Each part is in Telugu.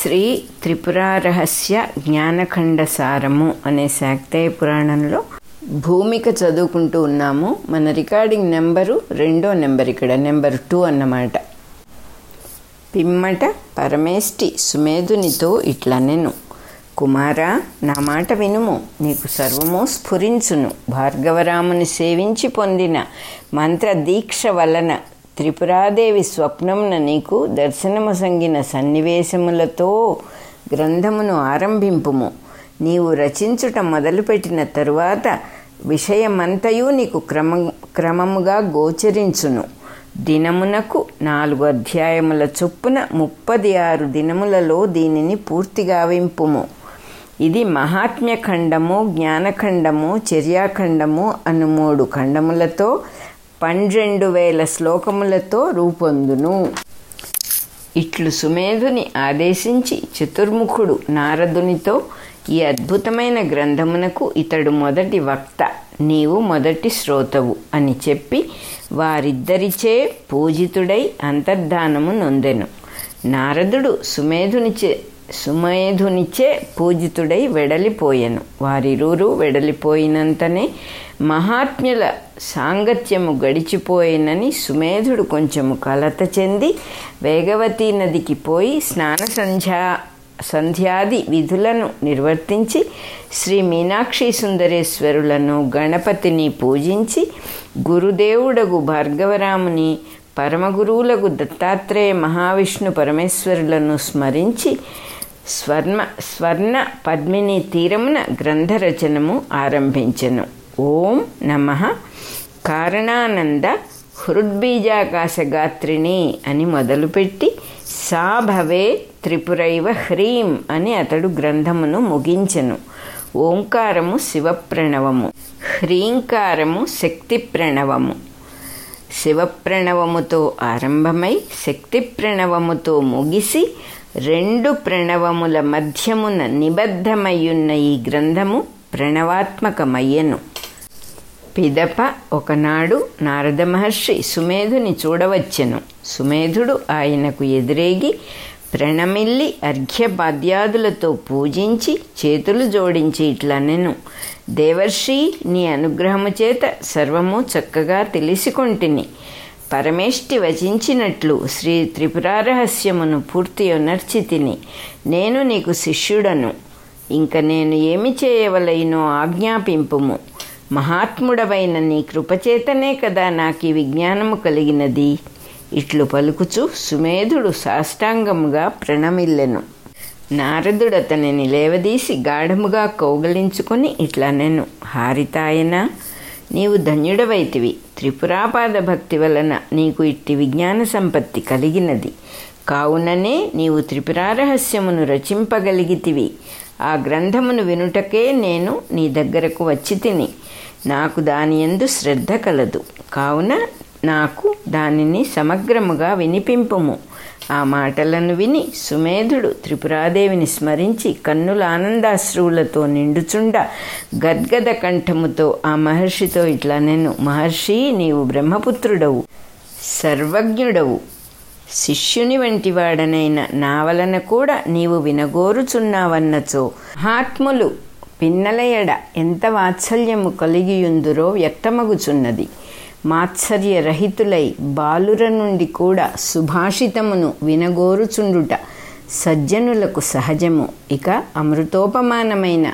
శ్రీ త్రిపురారహస్య జ్ఞానఖండ సారము అనే శాక్తేయ పురాణంలో భూమిక చదువుకుంటూ ఉన్నాము. మన రికార్డింగ్ నెంబరు రెండో నెంబర్ ఇక్కడ నెంబర్ టూ అన్నమాట. పిమ్మట పరమేష్టి సుమేధునితో ఇట్లా నేను కుమారా నా మాట వినుము. నీకు సర్వము స్ఫురించును. భార్గవరాముని సేవించి పొందిన మంత్ర దీక్ష వలన త్రిపురాదేవి స్వప్నమున నీకు దర్శనము సంగిన సన్నివేశములతో గ్రంథమును ఆరంభింపుము. నీవు రచించుట మొదలుపెట్టిన తరువాత విషయమంతయు నీకు క్రమ క్రమముగా గోచరించును. దినమునకు నాలుగు అధ్యాయముల చొప్పున ముప్పది ఆరు దినములలో దీనిని పూర్తిగా వింపుము. ఇది మహాత్మ్య ఖండము జ్ఞానఖండము చర్యాఖండము అను మూడు ఖండములతో పన్నెండు వేల శ్లోకములతో రూపొందును. ఇట్లు సుమేధుని ఆదేశించి చతుర్ముఖుడు నారదునితో ఈ అద్భుతమైన గ్రంథమునకు ఇతడు మొదటి వక్త నీవు మొదటి శ్రోతవు అని చెప్పి వారిద్దరిచే పూజితుడై అంతర్ధానము నొందెను. నారదుడు సుమేధునిచే సుమేధునిచే పూజితుడై వెడలిపోయెను. వారిరువురు వెడలిపోయినంతనే మహాత్మ్యుల సాంగత్యము గడిచిపోయినని సుమేధుడు కొంచెము కలత చెంది వేగవతీ నదికి పోయి స్నాన సంధ్యా సంధ్యాది విధులను నిర్వర్తించి శ్రీ మీనాక్షి సుందరేశ్వరులను గణపతిని పూజించి గురుదేవుడగు భార్గవరాముని పరమగురువులకు దత్తాత్రేయ మహావిష్ణు పరమేశ్వరులను స్మరించి స్వర్ణ స్వర్ణ పద్మిని తీరమున గ్రంథరచనము ఆరంభించెను. ఓం నమ. కారణానంద హృద్బీజాకాశగాత్రిణి అని మొదలుపెట్టి సా భవే త్రిపురైవ హ్రీం అని అతడు గ్రంథమును ముగించెను. ఓంకారము శివప్రణవము. హ్రీంకారము శక్తి ప్రణవము శివప్రణవముతో ఆరంభమై శక్తి ప్రణవముతో ముగిసి రెండు ప్రణవముల మధ్యమున నిబద్ధమయ్యున్న ఈ గ్రంథము ప్రణవాత్మకమయ్యను. పిదప ఒకనాడు నారద మహర్షి సుమేధుని చూడవచ్చెను. సుమేధుడు ఆయనకు ఎదురేగి ప్రణమిల్లి అర్ఘ్యపాద్యాదులతో పూజించి చేతులు జోడించి ఇట్లనెను దేవర్షి నీ అనుగ్రహము చేత సర్వము చక్కగా తెలిసికొంటిని. పరమేష్టి వచించినట్లు శ్రీ త్రిపురారహస్యమును పూర్తి ఉనర్చి తిని నేను నీకు శిష్యుడను. ఇంక నేను ఏమి చేయవలైనో ఆజ్ఞాపింపుము. మహాత్ముడవైన నీ కృపచేతనే కదా నాకు ఈ విజ్ఞానము కలిగినది. ఇట్లు పలుకుచు సుమేధుడు సాష్టాంగముగా ప్రణమిల్లెను. నారదుడు అతనిని లేవదీసి గాఢముగా కౌగలించుకొని ఇట్లా నేను హారితాయనా నీవు ధన్యుడవైతివి. త్రిపురాపాద భక్తి వలన నీకు ఇట్టి విజ్ఞాన సంపత్తి కలిగినది. కావుననే నీవు త్రిపురారహస్యమును రచింపగలిగితివి. ఆ గ్రంథమును వినుటకే నేను నీ దగ్గరకు వచ్చి తిని నాకు దాని ఎందు శ్రద్ధ కలదు. కావున నాకు దానిని సమగ్రముగా వినిపింపుము. ఆ మాటలను విని సుమేధుడు త్రిపురాదేవిని స్మరించి కన్నుల ఆనందాశ్రువులతో నిండుచుండ గద్గద కంఠముతో ఆ మహర్షితో ఇట్లా నేను మహర్షి నీవు బ్రహ్మపుత్రుడవు సర్వజ్ఞుడవు. శిష్యుని వంటి వాడనైన నా వలన కూడా నీవు వినగోరుచున్నావన్నచో. మహాత్ములు పిన్నలయడ ఎంత వాత్సల్యము కలిగియుందురో వ్యక్తమగుచున్నది. మాత్సర్యరహితులై బాలుర నుండి కూడా సుభాషితమును వినగోరుచుండుట సజ్జనులకు సహజము. ఇక అమృతోపమానమైన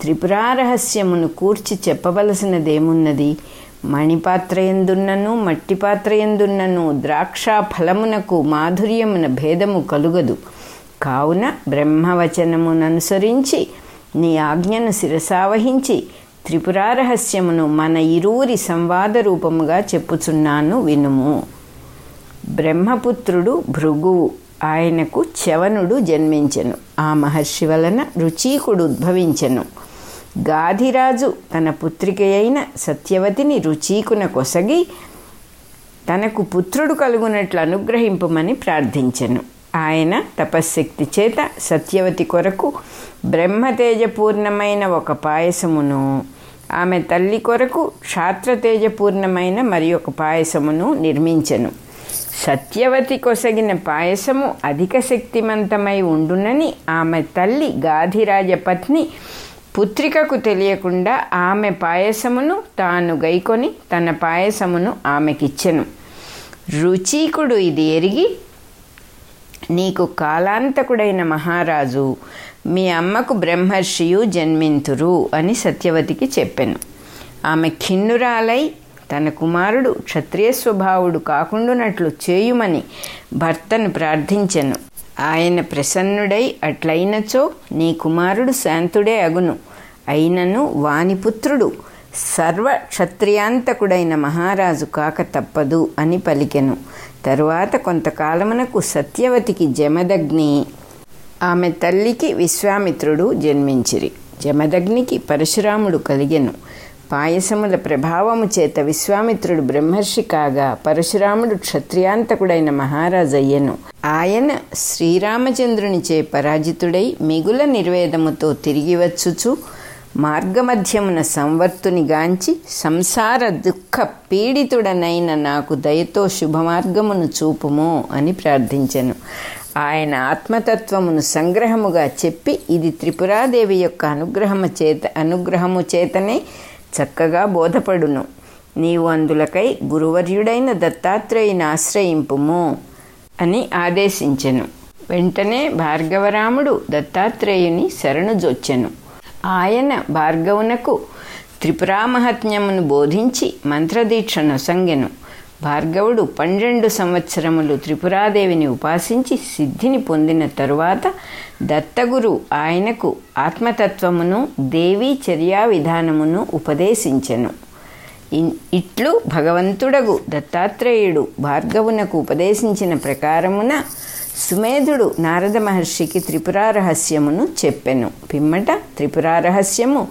త్రిపురారహస్యమును కూర్చి చెప్పవలసినదేమున్నది? మణిపాత్ర ఎందున్నను మట్టి పాత్ర ద్రాక్ష ఫలమునకు మాధుర్యమున భేదము కలుగదు. కావున బ్రహ్మవచనముననుసరించి నీ ఆజ్ఞను శిరసావహించి త్రిపురారహస్యమును మన ఇరువురి సంవాద రూపముగా చెప్పుచున్నాను వినుము. బ్రహ్మపుత్రుడు భృగువు ఆయనకు చవనుడు జన్మించెను. ఆ మహర్షి వలన రుచీకుడు ఉద్భవించెను. గాధిరాజు తన పుత్రిక అయిన సత్యవతిని రుచీకున కొసగి తనకు పుత్రుడు కలుగునట్లు అనుగ్రహింపమని ప్రార్థించెను. ఆయన తపశ్శక్తి చేత సత్యవతి కొరకు బ్రహ్మతేజపూర్ణమైన ఒక పాయసమును ఆమె తల్లి కొరకు క్షాత్రతేజపూర్ణమైన మరి ఒక పాయసమును నిర్మించెను. సత్యవతి కొసగిన పాయసము అధిక శక్తిమంతమై ఉండునని ఆమె తల్లి గాధిరాజ పత్ని పుత్రికకు తెలియకుండా ఆమె పాయసమును తాను గైకొని తన పాయసమును ఆమెకిచ్చెను. రుచీకుడు ఇది ఎరిగి నీకు కాలాంతకుడైన మహారాజు మీ అమ్మకు బ్రహ్మర్షియు జన్మింతురు అని సత్యవతికి చెప్పెను. ఆమె ఖిన్నురాలై తన కుమారుడు క్షత్రియ స్వభావుడు కాకుండునట్లు చేయుమని భర్తను ప్రార్థించెను. ఆయన ప్రసన్నుడై అట్లయినచో నీ కుమారుడు శాంతుడే అగును. అయినను వానిపుత్రుడు సర్వ క్షత్రియాంతకుడైన మహారాజు కాక తప్పదు అని పలికెను. తరువాత కొంతకాలమునకు సత్యవతికి జమదగ్ని ఆమె తల్లికి విశ్వామిత్రుడు జన్మించిరి. జమదగ్నికి పరశురాముడు కలిగెను. పాయసముల ప్రభావము చేత విశ్వామిత్రుడు బ్రహ్మర్షి కాగా పరశురాముడు క్షత్రియాంతకుడైన మహారాజయ్యను ఆయన శ్రీరామచంద్రునిచే పరాజితుడై మిగుల నిర్వేదముతో తిరిగి వచ్చుచు మార్గమధ్యమున సంవర్తునిగాంచి సంసార దుఃఖ పీడితుడనైన నాకు దయతో శుభమార్గమును చూపుము అని ప్రార్థించెను. ఆయన ఆత్మతత్వమును సంగ్రహముగా చెప్పి ఇది త్రిపురాదేవి యొక్క అనుగ్రహము చేత అనుగ్రహము చేతనే చక్కగా బోధపడును. నీవు అందులకై గురువర్యుడైన దత్తాత్రేయుని ఆశ్రయింపుము అని ఆదేశించెను. వెంటనే భార్గవరాముడు దత్తాత్రేయుని శరణుజొచ్చెను ఆయన భార్గవునకు త్రిపురామహత్యమును బోధించి మంత్రదీక్ష నొసంగెను భార్గవుడు పన్నెండు సంవత్సరములు త్రిపురాదేవిని ఉపాసించి సిద్ధిని పొందిన తరువాత దత్తగురు ఆయనకు ఆత్మతత్వమును దేవీ చర్యా విధానమును ఉపదేశించెను. ఇట్లు భగవంతుడగు దత్తాత్రేయుడు భార్గవునకు ఉపదేశించిన ప్రకారమున సుమేధుడు నారద మహర్షికి త్రిపురా రహస్యమును చెప్పెను. పిమ్మట త్రిపురా రహస్యము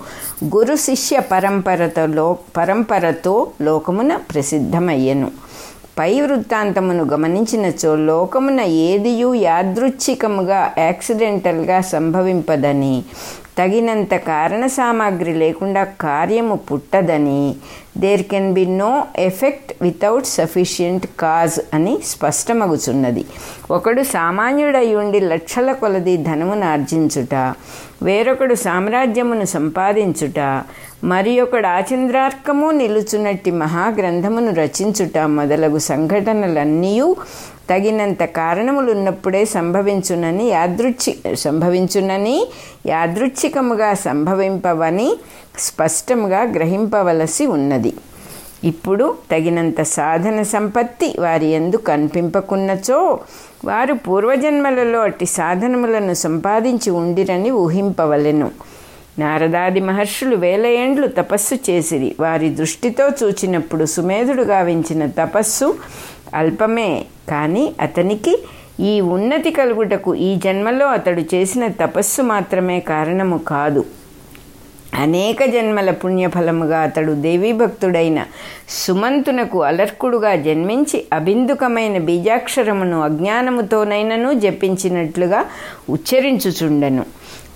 గురు శిష్య పరంపరతో లో పరంపరతో లోకమున ప్రసిద్ధమయ్యెను. పై వృత్తాంతమును గమనించినచో లోకమున ఏదియు యాదృచ్ఛికముగా యాక్సిడెంటల్గా సంభవింపదని తగినంత కారణ సామాగ్రి లేకుండా కార్యము పుట్టదని there can be no effect without sufficient cause అని స్పష్టమగుచున్నది. ఒకడు సామాన్యుడై ఉండి లక్షల కొలది ధనమును ఆర్జించుట వేరొకడు సామ్రాజ్యమును సంపాదించుట మరి ఒకడు ఆచంద్రార్కము నిలుచునట్టి మహాగ్రంథమును రచించుట మొదలగు సంఘటనలన్నీ తగినంత కారణములున్నప్పుడే సంభవించునని యాదృచ్ఛి సంభవించునని యాదృచ్ఛికముగా సంభవింపవని స్పష్టంగా గ్రహింపవలసి ఉన్నది. ఇప్పుడు తగినంత సాధన సంపత్తి వారి ఎందు కనిపింపకున్నచో వారు పూర్వజన్మలలో అట్టి సాధనములను సంపాదించి ఉండిరని ఊహింపవలెను. నారదాది మహర్షులు వేల ఏండ్లు తపస్సు చేసిరి. వారి దృష్టితో చూచినప్పుడు సుమేధుడు గావించిన తపస్సు అల్పమే. కానీ అతనికి ఈ ఉన్నతి కలుగుటకు ఈ జన్మలో అతడు చేసిన తపస్సు మాత్రమే కారణము కాదు. అనేక జన్మల పుణ్యఫలముగా అతడు దేవీభక్తుడైన సుమంతునకు అలర్కుడుగా జన్మించి అబిందుకమైన బీజాక్షరమును అజ్ఞానముతోనైనను జపించినట్లుగా ఉచ్చరించుచుండెను.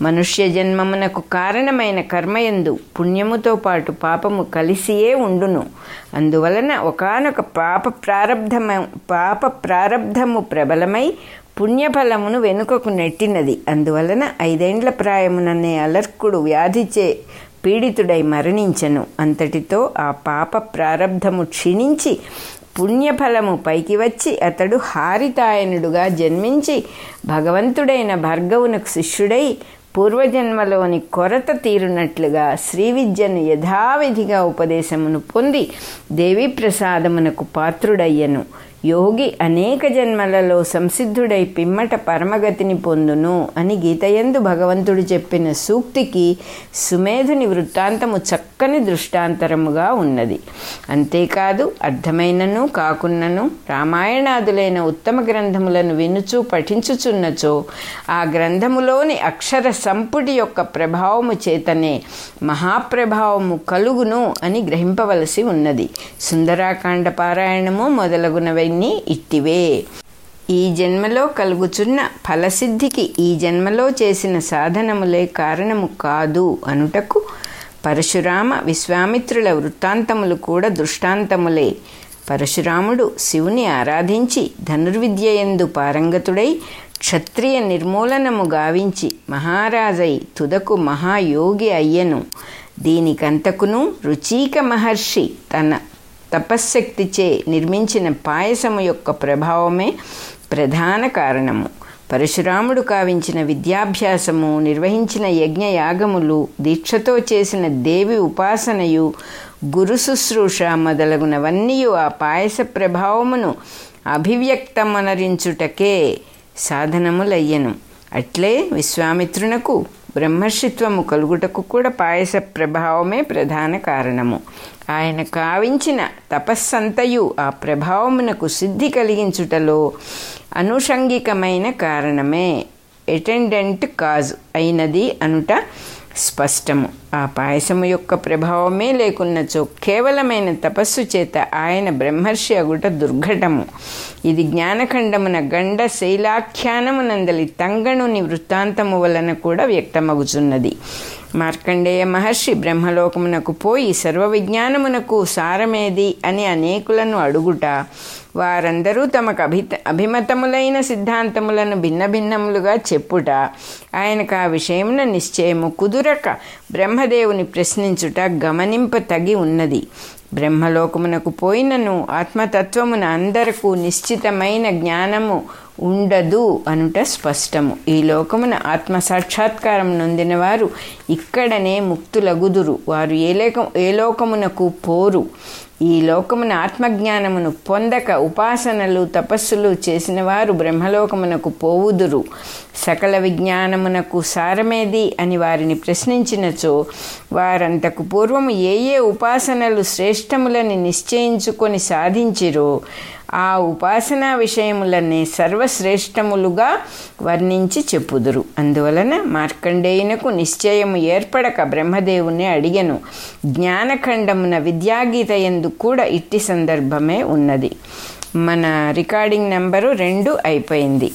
మనుష్య జన్మమునకు కారణమైన కర్మయందు పుణ్యముతో పాటు పాపము కలిసియే ఉండును. అందువలన ఒకనొక పాప ప్రారబ్ధము పాప ప్రారబ్ధము ప్రబలమై పుణ్యఫలమును వెనుకకు నెట్టినది. అందువలన ఐదేండ్ల ప్రాయముననే అలర్కుడు వ్యాధిచే పీడితుడై మరణించెను. అంతటితో ఆ పాప ప్రారబ్ధము క్షీణించి పుణ్యఫలము పైకి వచ్చి అతడు హారితాయనుడుగా జన్మించి భగవంతుడైన భార్గవునకు శిష్యుడై పూర్వజన్మలోని కొరత తీరునట్లుగా శ్రీ విద్యను యథావిధిగా ఉపదేశమును పొంది దేవీ ప్రసాదమునకు పాత్రుడయ్యను. యోగి అనేక జన్మలలో సంసిద్ధుడై పిమ్మట పరమగతిని పొందును అని గీతయందు భగవంతుడు చెప్పిన సూక్తికి సుమేధుని వృత్తాంతము చక్కని దృష్టాంతరముగా ఉన్నది. అంతేకాదు అర్థమైనను కాకున్నను రామాయణాదులైన ఉత్తమ గ్రంథములను వినుచు పఠించుచున్నచో ఆ గ్రంథములోని అక్షర సంపుటి యొక్క ప్రభావము చేతనే మహాప్రభావము కలుగును అని గ్రహింపవలసి ఉన్నది. సుందరాకాండ పారాయణము మొదలగునవన్నీ ఇట్టివే. ఈ జన్మలో కలుగుచున్న ఫలసిద్ధికి ఈ జన్మలో చేసిన సాధనములే కారణము కాదు అనుటకు పరశురామ విశ్వామిత్రుల వృత్తాంతములు కూడా దృష్టాంతములే. పరశురాముడు శివుని ఆరాధించి ధనుర్విద్య ఎందు పారంగతుడై క్షత్రియ నిర్మూలనము గావించి మహారాజై తుదకు మహాయోగి అయ్యను. దీనికంతకును రుచీక మహర్షి తన తపశ్శక్తిచే నిర్మించిన పాయసము యొక్క ప్రభావమే ప్రధాన కారణము. పరశురాముడు కావించిన విద్యాభ్యాసము నిర్వహించిన యజ్ఞయాగములు దీక్షతో చేసిన దేవి ఉపాసనయు గురు శుశ్రూష మొదలగునవన్నీ ఆ పాయస ప్రభావమును అభివ్యక్తమనరించుటకే సాధనములయ్యను. అట్లే విశ్వామిత్రునకు బ్రహ్మర్షిత్వము కలుగుటకు కూడా పాయస ప్రభావమే ప్రధాన కారణము. ఆయన కావించిన తపస్సంతయు ఆ ప్రభావమునకు సిద్ధి కలిగించుటలో అనుషంగికమైన కారణమే. అటెండెంట్ కాజ్ అయినది అనుట స్పష్టము. ఆ పాయసము యొక్క ప్రభావమే లేకున్నచో కేవలమైన తపస్సు చేత ఆయన బ్రహ్మర్షి అగుట దుర్ఘటము. ఇది జ్ఞానఖండమున గండ శైలాఖ్యానమునందలి తంగణుని వృత్తాంతము వలన కూడా వ్యక్తమగుచున్నది. మార్కండేయ మహర్షి బ్రహ్మలోకమునకు పోయి సర్వ విజ్ఞానమునకు సారమేది అని అనేకులను అడుగుట. వారందరూ తమకు అభి అభిమతములైన సిద్ధాంతములను భిన్న భిన్నములుగా చెప్పుట. ఆయనకు ఆ విషయమున నిశ్చయము కుదురక బ్రహ్మదేవుని ప్రశ్నించుట గమనింప తగి ఉన్నది. బ్రహ్మలోకమునకు పోయినను ఆత్మతత్వమున అందరకు నిశ్చితమైన జ్ఞానము ఉండదు అనుట స్పష్టము. ఈ లోకమున ఆత్మ సాక్షాత్కారం నొందిన వారు ఇక్కడనే ముక్తులగుదురు. వారు ఏ లేక ఏ లోకమునకు పోరు. ఈ లోకమున ఆత్మజ్ఞానమును పొందక ఉపాసనలు తపస్సులు చేసిన వారు బ్రహ్మలోకమునకు పోవుదురు. సకల విజ్ఞానమునకు సారమేది అని వారిని ప్రశ్నించినచో వారంతకు పూర్వము ఏ ఏ ఉపాసనలు శ్రేష్టములని నిశ్చయించుకొని సాధించిరో ఆ ఉపాసనా విషయములనే సర్వశ్రేష్టములుగా వర్ణించి చెప్పుదురు. అందువలన మార్కండేయునకు నిశ్చయము ఏర్పడక బ్రహ్మదేవుని అడిగను. జ్ఞానఖండమున విద్యాగీత ఎందు కూడా ఇట్టి సందర్భమే ఉన్నది. మన రికార్డింగ్ నెంబరు రెండు అయిపోయింది.